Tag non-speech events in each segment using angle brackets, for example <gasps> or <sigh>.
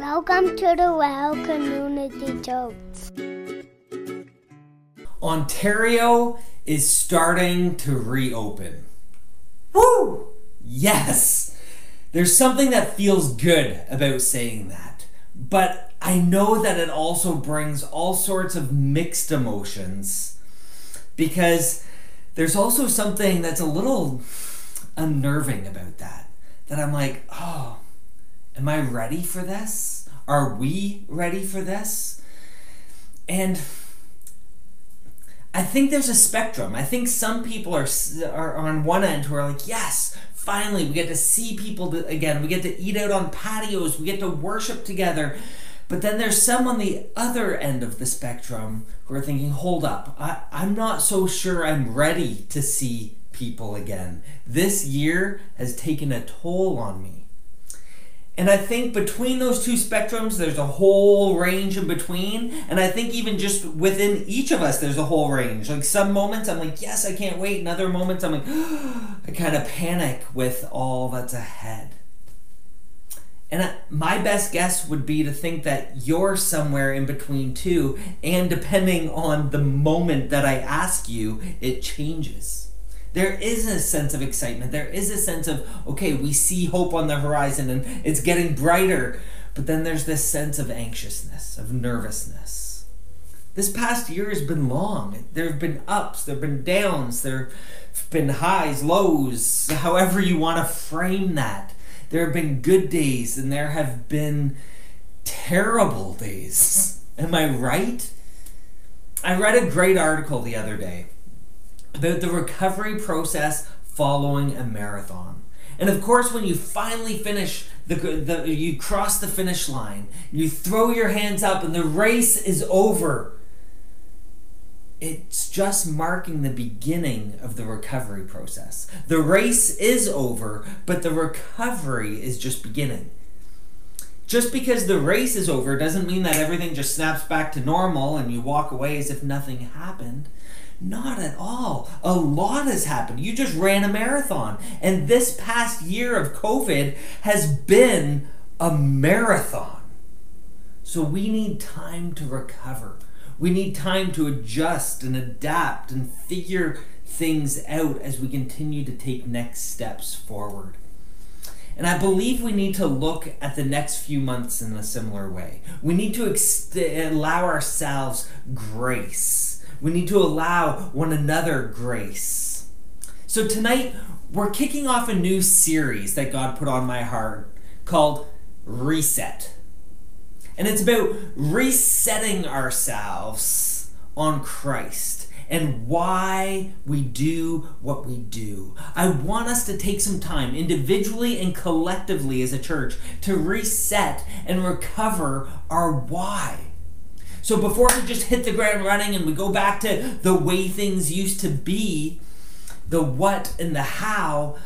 Welcome to the WOW Community Talks. Ontario is starting to reopen. Woo! Yes! There's something that feels good about saying that. But I know that it also brings all sorts of mixed emotions because there's also something that's a little unnerving about that. That I'm like, oh, am I ready for this? Are we ready for this? And I think there's a spectrum. I think some people are are on one end who are like, yes, finally we get to see people again. We get to eat out on patios. We get to worship together. But then there's some on the other end of the spectrum who are thinking, hold up, I, I'm not so sure I'm ready to see people again. This year has taken a toll on me. And I think between those two spectrums, there's a whole range in between. And I think even just within each of us, there's a whole range. Like some moments, I'm like, yes, I can't wait. And other moments, I'm like, <gasps> I kind of panic with all that's ahead. And I, my best guess would be to think that you're somewhere in between too. And depending on the moment that I ask you, it changes there is a sense of excitement. There is a sense of, okay, we see hope on the horizon and it's getting brighter. But then there's this sense of anxiousness, of nervousness. This past year has been long. There have been ups, there have been downs, there have been highs, lows, however you want to frame that. There have been good days and there have been terrible days. <laughs> Am I right? I read a great article the other day about the recovery process following a marathon. And of course, when you finally finish the, the you cross the finish line, you throw your hands up, and the race is over. It's just marking the beginning of the recovery process. The race is over, but the recovery is just beginning. Just because the race is over doesn't mean that everything just snaps back to normal and you walk away as if nothing happened. Not at all. A lot has happened. You just ran a marathon. And this past year of COVID has been a marathon. So we need time to recover. We need time to adjust and adapt and figure things out as we continue to take next steps forward. And I believe we need to look at the next few months in a similar way. We need to allow ourselves grace we need to allow one another grace. So tonight, we're kicking off a new series that God put on my heart called Reset. And it's about resetting ourselves on Christ and why we do what we do. I want us to take some time, individually and collectively as a church, to reset and recover our why. So before we just hit the ground running and we go back to the way things used to be, the what and the how,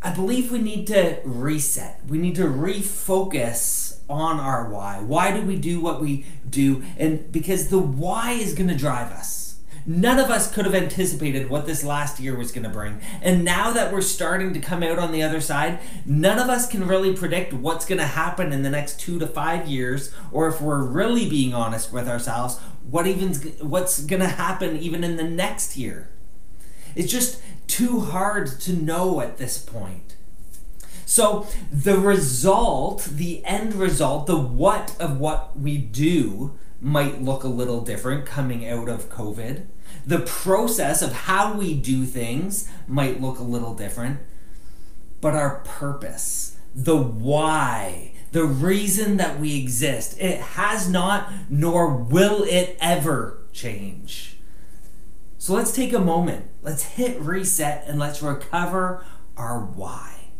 I believe we need to reset. We need to refocus on our why. Why do we do what we do? And because the why is going to drive us. None of us could have anticipated what this last year was going to bring. And now that we're starting to come out on the other side, none of us can really predict what's going to happen in the next 2 to 5 years or if we're really being honest with ourselves, what even what's going to happen even in the next year. It's just too hard to know at this point. So, the result, the end result, the what of what we do might look a little different coming out of COVID. The process of how we do things might look a little different. But our purpose, the why, the reason that we exist, it has not nor will it ever change. So let's take a moment, let's hit reset, and let's recover our why.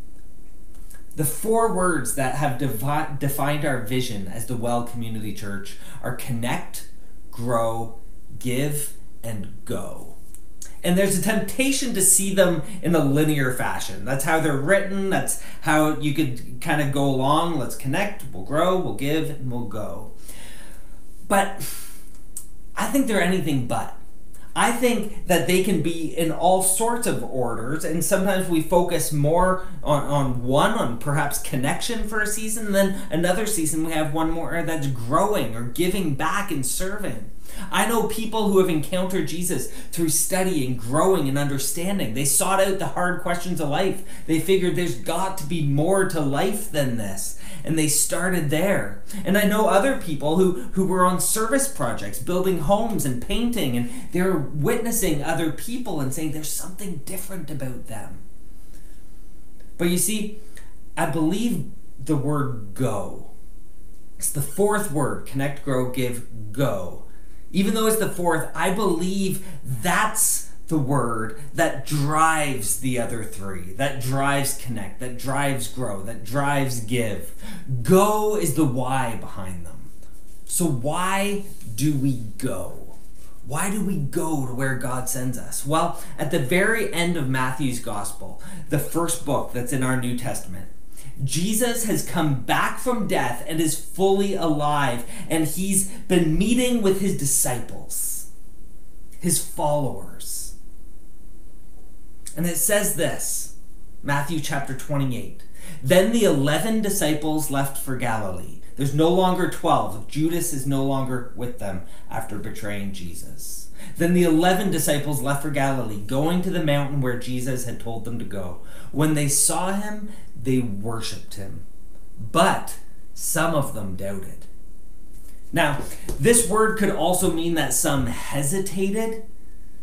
The four words that have devi- defined our vision as the Well Community Church are connect, grow, give, and go. And there's a temptation to see them in a linear fashion. That's how they're written, that's how you could kind of go along. Let's connect, we'll grow, we'll give, and we'll go. But I think they're anything but. I think that they can be in all sorts of orders, and sometimes we focus more on, on one, on perhaps connection for a season, then another season we have one more that's growing or giving back and serving. I know people who have encountered Jesus through studying, growing, and understanding. They sought out the hard questions of life. They figured there's got to be more to life than this. And they started there. And I know other people who, who were on service projects, building homes and painting, and they're witnessing other people and saying there's something different about them. But you see, I believe the word go. It's the fourth word connect, grow, give, go even though it's the fourth, I believe that's the word that drives the other three, that drives connect, that drives grow, that drives give. Go is the why behind them. So, why do we go? Why do we go to where God sends us? Well, at the very end of Matthew's Gospel, the first book that's in our New Testament, Jesus has come back from death and is fully alive, and he's been meeting with his disciples, his followers. And it says this Matthew chapter 28. Then the 11 disciples left for Galilee. There's no longer 12. Judas is no longer with them after betraying Jesus. Then the 11 disciples left for Galilee, going to the mountain where Jesus had told them to go. When they saw him, they worshiped him. But some of them doubted. Now, this word could also mean that some hesitated,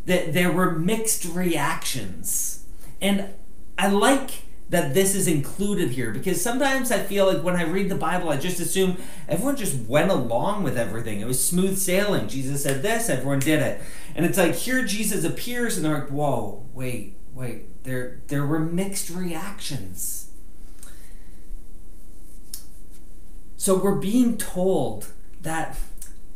that there were mixed reactions. And I like that this is included here because sometimes I feel like when I read the Bible, I just assume everyone just went along with everything. It was smooth sailing. Jesus said this, everyone did it. And it's like here Jesus appears and they're like, whoa, wait, wait. There, there were mixed reactions. So we're being told that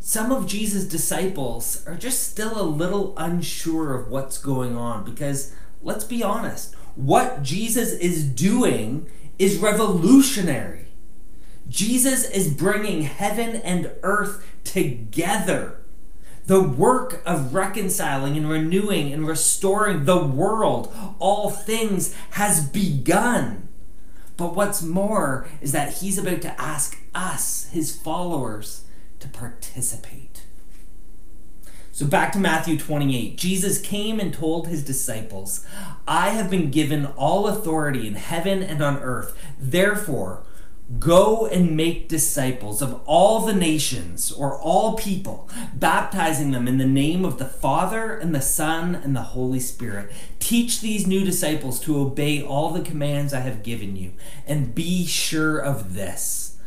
some of Jesus' disciples are just still a little unsure of what's going on because let's be honest, what Jesus is doing is revolutionary. Jesus is bringing heaven and earth together. The work of reconciling and renewing and restoring the world, all things, has begun. But what's more is that he's about to ask us, his followers, to participate. So back to Matthew 28. Jesus came and told his disciples, I have been given all authority in heaven and on earth. Therefore, Go and make disciples of all the nations or all people, baptizing them in the name of the Father and the Son and the Holy Spirit. Teach these new disciples to obey all the commands I have given you, and be sure of this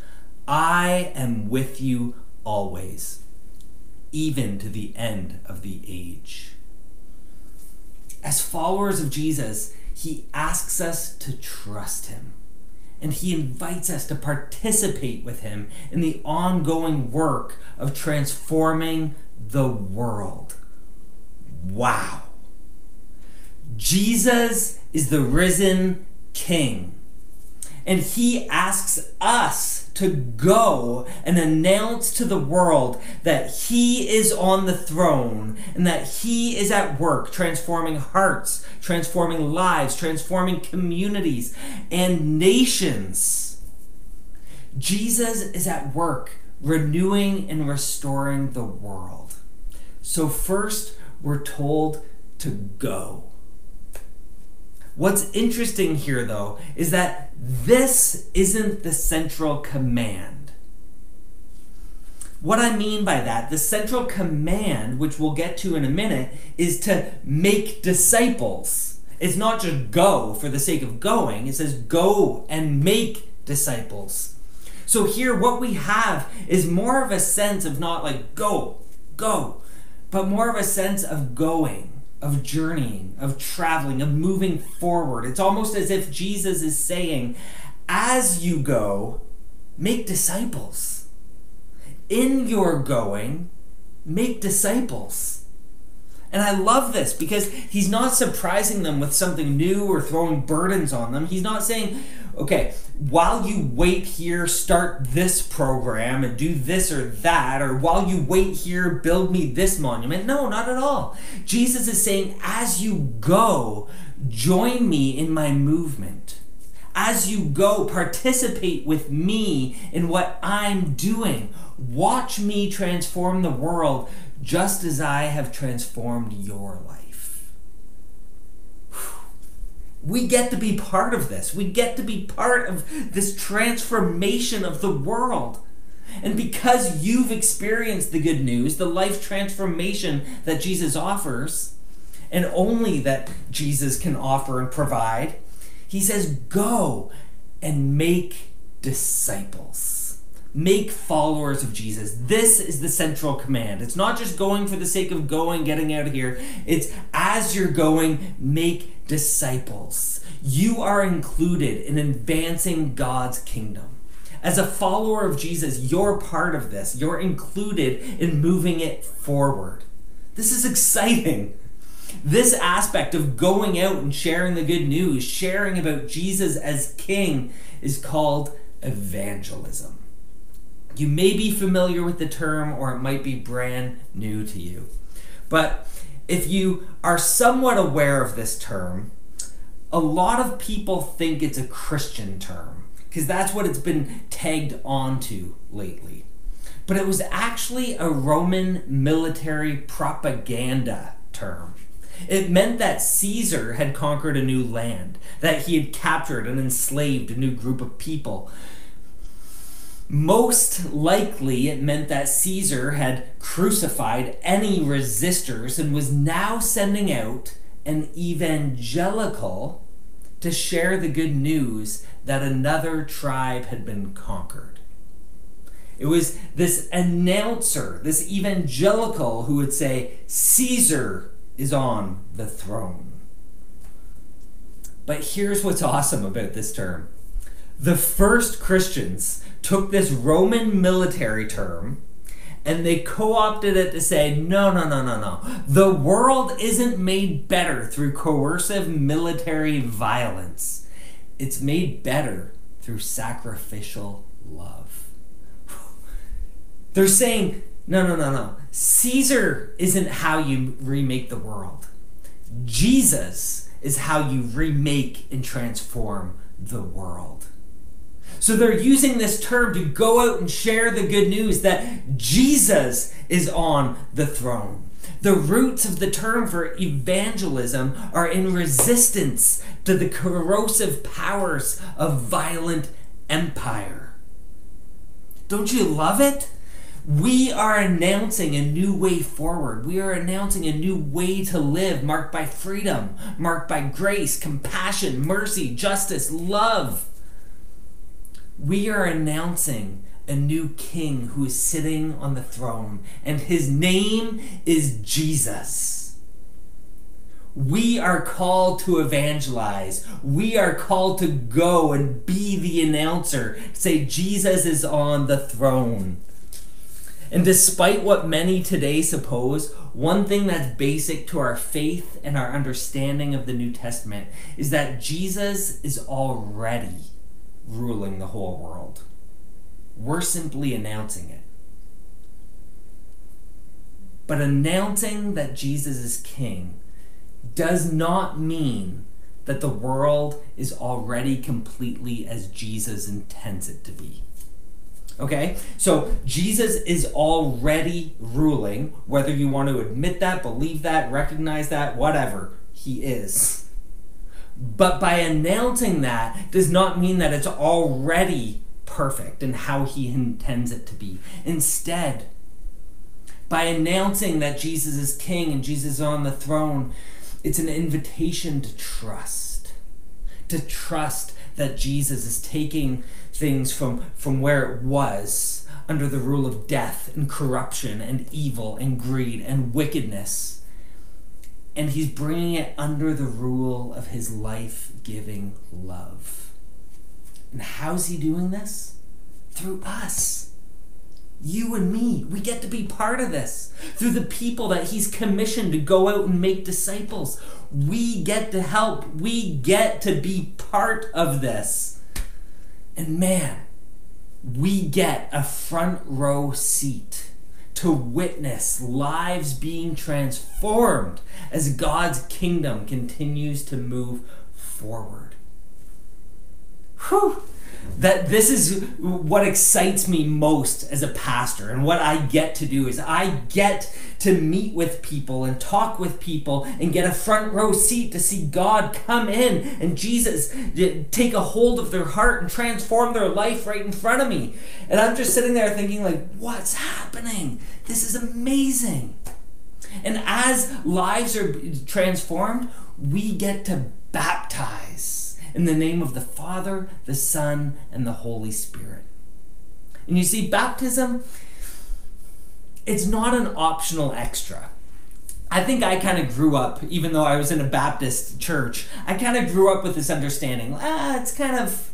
I am with you always, even to the end of the age. As followers of Jesus, he asks us to trust him and he invites us to participate with him in the ongoing work of transforming the world. Wow. Jesus is the risen king. And he asks us to go and announce to the world that he is on the throne and that he is at work transforming hearts, transforming lives, transforming communities and nations. Jesus is at work renewing and restoring the world. So, first, we're told to go. What's interesting here, though, is that this isn't the central command. What I mean by that, the central command, which we'll get to in a minute, is to make disciples. It's not just go for the sake of going, it says go and make disciples. So here, what we have is more of a sense of not like go, go, but more of a sense of going of journeying, of traveling, of moving forward. It's almost as if Jesus is saying, as you go, make disciples. In your going, make disciples. And I love this because he's not surprising them with something new or throwing burdens on them. He's not saying, okay, while you wait here, start this program and do this or that, or while you wait here, build me this monument. No, not at all. Jesus is saying, as you go, join me in my movement. As you go, participate with me in what I'm doing. Watch me transform the world just as I have transformed your life. We get to be part of this. We get to be part of this transformation of the world. And because you've experienced the good news, the life transformation that Jesus offers, and only that Jesus can offer and provide, he says, Go and make disciples. Make followers of Jesus. This is the central command. It's not just going for the sake of going, getting out of here. It's as you're going, make disciples. You are included in advancing God's kingdom. As a follower of Jesus, you're part of this. You're included in moving it forward. This is exciting. This aspect of going out and sharing the good news, sharing about Jesus as King, is called evangelism. You may be familiar with the term, or it might be brand new to you. But if you are somewhat aware of this term, a lot of people think it's a Christian term because that's what it's been tagged onto lately. But it was actually a Roman military propaganda term. It meant that Caesar had conquered a new land, that he had captured and enslaved a new group of people. Most likely, it meant that Caesar had crucified any resistors and was now sending out an evangelical to share the good news that another tribe had been conquered. It was this announcer, this evangelical, who would say, Caesar is on the throne. But here's what's awesome about this term the first Christians took this Roman military term and they co opted it to say, no, no, no, no, no. The world isn't made better through coercive military violence, it's made better through sacrificial love. They're saying no, no, no, no. Caesar isn't how you remake the world. Jesus is how you remake and transform the world. So they're using this term to go out and share the good news that Jesus is on the throne. The roots of the term for evangelism are in resistance to the corrosive powers of violent empire. Don't you love it? We are announcing a new way forward. We are announcing a new way to live marked by freedom, marked by grace, compassion, mercy, justice, love. We are announcing a new king who is sitting on the throne, and his name is Jesus. We are called to evangelize. We are called to go and be the announcer, say, Jesus is on the throne. And despite what many today suppose, one thing that's basic to our faith and our understanding of the New Testament is that Jesus is already ruling the whole world. We're simply announcing it. But announcing that Jesus is king does not mean that the world is already completely as Jesus intends it to be. Okay? So Jesus is already ruling, whether you want to admit that, believe that, recognize that, whatever, he is. But by announcing that does not mean that it's already perfect and how he intends it to be. Instead, by announcing that Jesus is king and Jesus is on the throne, it's an invitation to trust. To trust that Jesus is taking things from, from where it was under the rule of death and corruption and evil and greed and wickedness. And he's bringing it under the rule of his life giving love. And how's he doing this? Through us. You and me, we get to be part of this. Through the people that He's commissioned to go out and make disciples, we get to help. We get to be part of this. And man, we get a front row seat to witness lives being transformed as God's kingdom continues to move forward. Whew that this is what excites me most as a pastor and what I get to do is I get to meet with people and talk with people and get a front row seat to see God come in and Jesus take a hold of their heart and transform their life right in front of me. And I'm just sitting there thinking like what's happening? This is amazing. And as lives are transformed, we get to baptize in the name of the Father, the Son, and the Holy Spirit. And you see, baptism, it's not an optional extra. I think I kind of grew up, even though I was in a Baptist church, I kind of grew up with this understanding ah, it's kind of,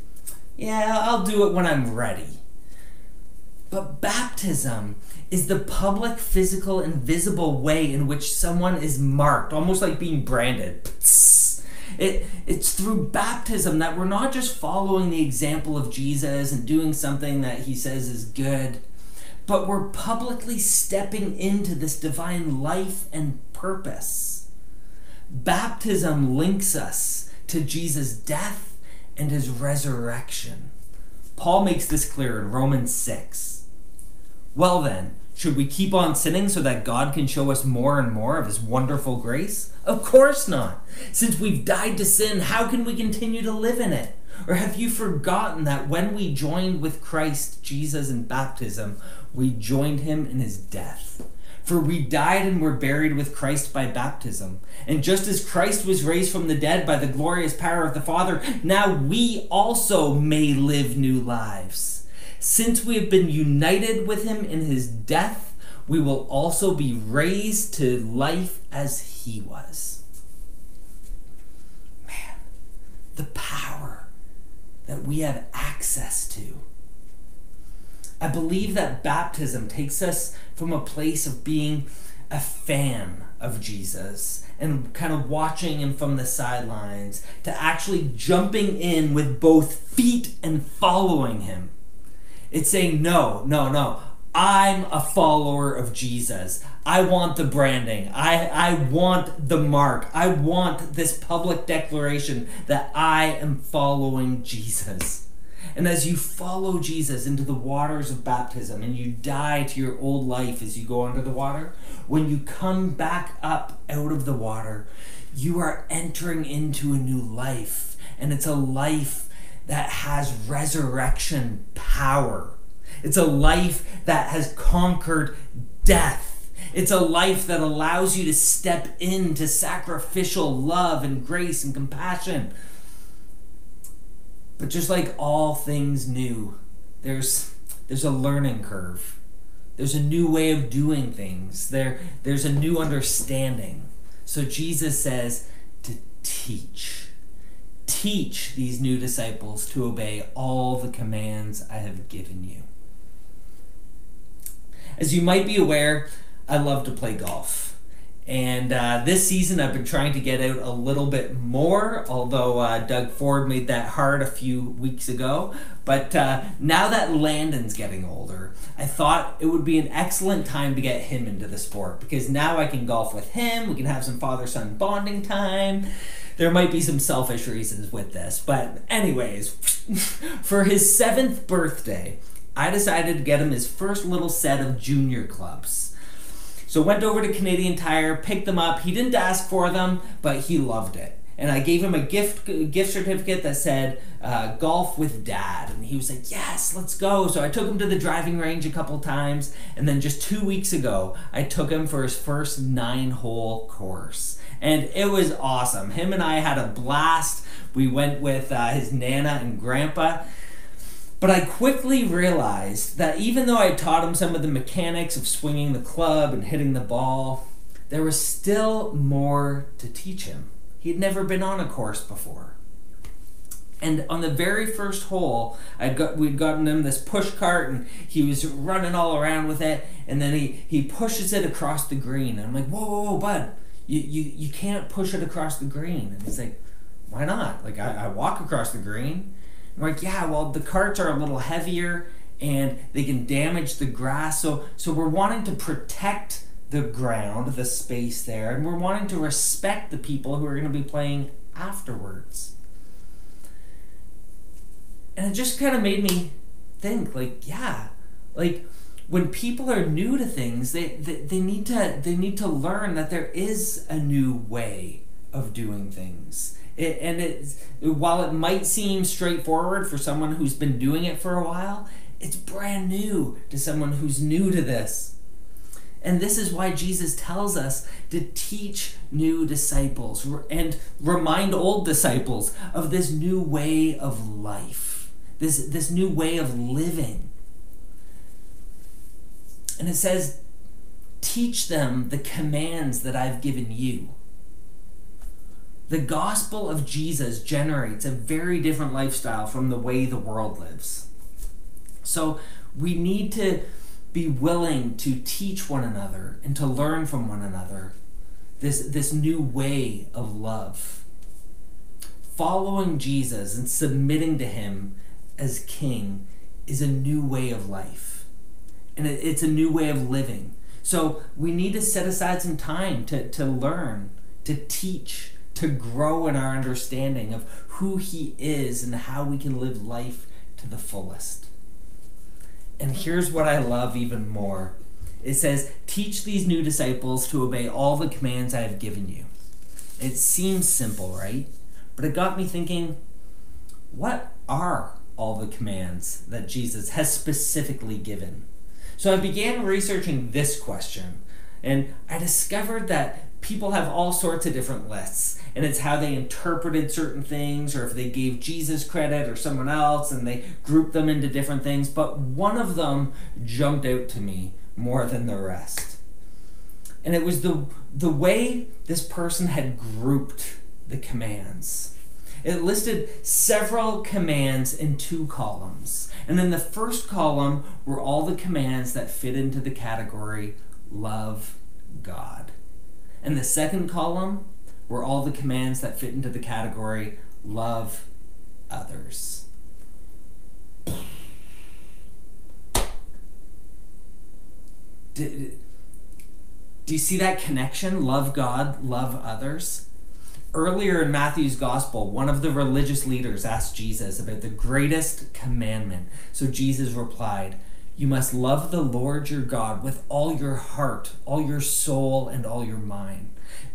yeah, I'll do it when I'm ready. But baptism is the public, physical, and visible way in which someone is marked, almost like being branded. It, it's through baptism that we're not just following the example of Jesus and doing something that he says is good, but we're publicly stepping into this divine life and purpose. Baptism links us to Jesus' death and his resurrection. Paul makes this clear in Romans 6. Well, then, should we keep on sinning so that God can show us more and more of His wonderful grace? Of course not. Since we've died to sin, how can we continue to live in it? Or have you forgotten that when we joined with Christ Jesus in baptism, we joined Him in His death? For we died and were buried with Christ by baptism. And just as Christ was raised from the dead by the glorious power of the Father, now we also may live new lives. Since we have been united with him in his death, we will also be raised to life as he was. Man, the power that we have access to. I believe that baptism takes us from a place of being a fan of Jesus and kind of watching him from the sidelines to actually jumping in with both feet and following him. It's saying, no, no, no. I'm a follower of Jesus. I want the branding. I, I want the mark. I want this public declaration that I am following Jesus. And as you follow Jesus into the waters of baptism and you die to your old life as you go under the water, when you come back up out of the water, you are entering into a new life. And it's a life that has resurrection power. It's a life that has conquered death. It's a life that allows you to step into sacrificial love and grace and compassion. But just like all things new, there's there's a learning curve. There's a new way of doing things. There there's a new understanding. So Jesus says to teach teach these new disciples to obey all the commands I have given you. As you might be aware, I love to play golf. And uh, this season, I've been trying to get out a little bit more, although uh, Doug Ford made that hard a few weeks ago. But uh, now that Landon's getting older, I thought it would be an excellent time to get him into the sport because now I can golf with him. We can have some father son bonding time there might be some selfish reasons with this. But, anyways, <laughs> for his seventh birthday, I decided to get him his first little set of junior clubs. So went over to Canadian Tire, picked them up. He didn't ask for them, but he loved it. And I gave him a gift gift certificate that said uh, "Golf with Dad," and he was like, "Yes, let's go." So I took him to the driving range a couple times, and then just two weeks ago, I took him for his first nine-hole course and it was awesome. Him and I had a blast. We went with uh, his nana and grandpa. But I quickly realized that even though I taught him some of the mechanics of swinging the club and hitting the ball, there was still more to teach him. He had never been on a course before. And on the very first hole, I'd got we'd gotten him this push cart, and he was running all around with it. And then he he pushes it across the green. And I'm like, whoa, whoa, whoa, bud, you you you can't push it across the green. And he's like, why not? Like I, I walk across the green. I'm like, yeah, well the carts are a little heavier and they can damage the grass. So so we're wanting to protect the ground, the space there, and we're wanting to respect the people who are going to be playing afterwards. And it just kind of made me think, like, yeah, like when people are new to things, they, they, they need to they need to learn that there is a new way of doing things. It, and it while it might seem straightforward for someone who's been doing it for a while, it's brand new to someone who's new to this. And this is why Jesus tells us to teach new disciples and remind old disciples of this new way of life, this, this new way of living. And it says, Teach them the commands that I've given you. The gospel of Jesus generates a very different lifestyle from the way the world lives. So we need to be willing to teach one another and to learn from one another this, this new way of love. Following Jesus and submitting to Him as King is a new way of life. And it, it's a new way of living. So we need to set aside some time to, to learn, to teach, to grow in our understanding of who He is and how we can live life to the fullest. And here's what I love even more it says, Teach these new disciples to obey all the commands I have given you. It seems simple, right? But it got me thinking, what are all the commands that Jesus has specifically given? So I began researching this question, and I discovered that people have all sorts of different lists and it's how they interpreted certain things or if they gave Jesus credit or someone else and they grouped them into different things but one of them jumped out to me more than the rest. And it was the the way this person had grouped the commands it listed several commands in two columns and in the first column were all the commands that fit into the category love God and the second column were all the commands that fit into the category love others. Do, do you see that connection? Love God, love others. Earlier in Matthew's gospel, one of the religious leaders asked Jesus about the greatest commandment. So Jesus replied, you must love the Lord your God with all your heart, all your soul, and all your mind.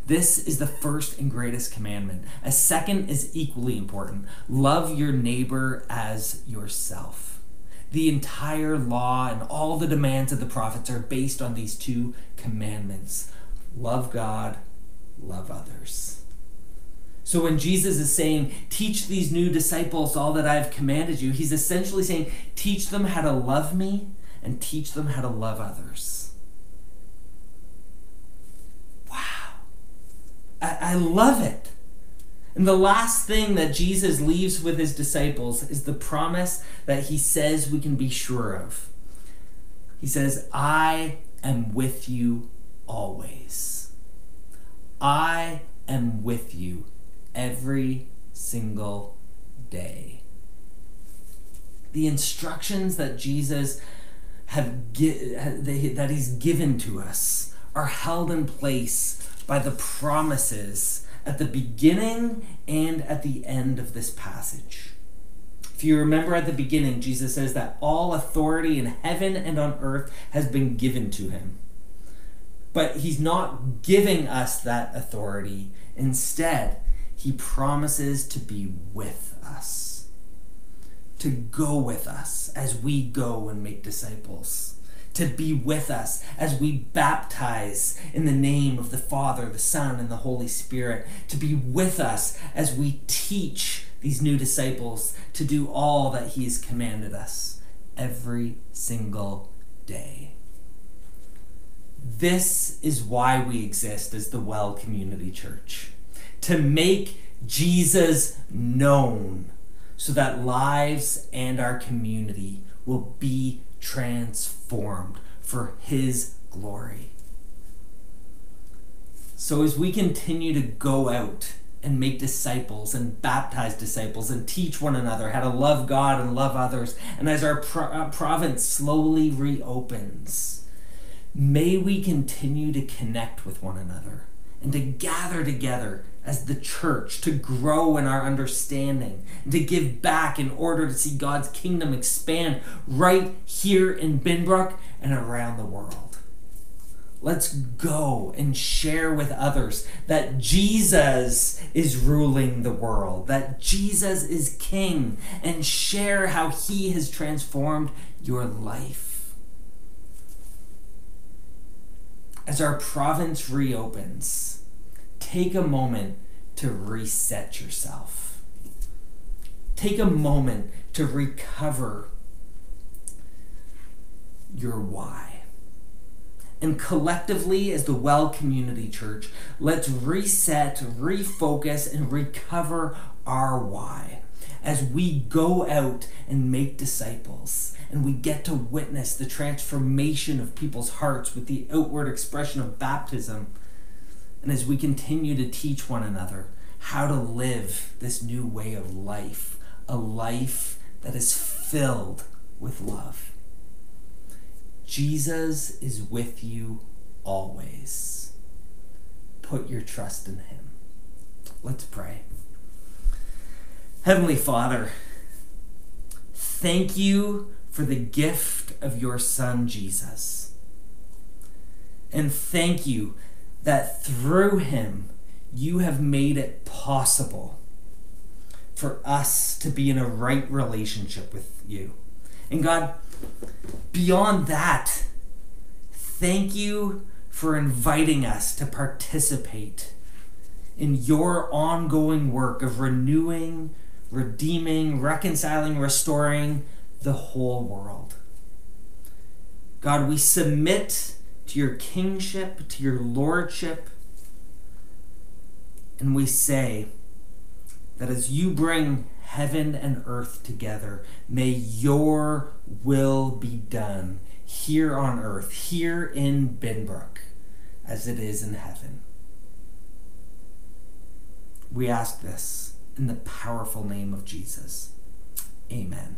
This is the first and greatest commandment. A second is equally important love your neighbor as yourself. The entire law and all the demands of the prophets are based on these two commandments love God, love others. So when Jesus is saying, Teach these new disciples all that I have commanded you, he's essentially saying, Teach them how to love me and teach them how to love others. Wow. I, I love it. And the last thing that Jesus leaves with his disciples is the promise that he says we can be sure of. He says, I am with you always. I am with you every single day. The instructions that Jesus have gi- that he's given to us are held in place by the promises at the beginning and at the end of this passage. If you remember at the beginning, Jesus says that all authority in heaven and on earth has been given to him. But he's not giving us that authority. Instead, he promises to be with us, to go with us as we go and make disciples, to be with us as we baptize in the name of the Father, the Son, and the Holy Spirit, to be with us as we teach these new disciples to do all that he has commanded us every single day. This is why we exist as the Well Community Church to make Jesus known so that lives and our community will be transformed for His glory. So, as we continue to go out and make disciples and baptize disciples and teach one another how to love God and love others, and as our pro- uh, province slowly reopens, may we continue to connect with one another and to gather together as the church, to grow in our understanding, and to give back in order to see God's kingdom expand right here in Binbrook and around the world. Let's go and share with others that Jesus is ruling the world, that Jesus is king, and share how he has transformed your life. As our province reopens, take a moment to reset yourself. Take a moment to recover your why. And collectively, as the Well Community Church, let's reset, refocus, and recover our why as we go out and make disciples and we get to witness the transformation of people's hearts with the outward expression of baptism and as we continue to teach one another how to live this new way of life, a life that is filled with love. Jesus is with you always. Put your trust in him. Let's pray. Heavenly Father, thank you for the gift of your Son, Jesus. And thank you that through him you have made it possible for us to be in a right relationship with you. And God, beyond that, thank you for inviting us to participate in your ongoing work of renewing, redeeming, reconciling, restoring the whole world. God, we submit to your kingship, to your lordship, and we say that as you bring heaven and earth together, may your will be done here on earth, here in Binbrook, as it is in heaven. We ask this in the powerful name of Jesus. Amen.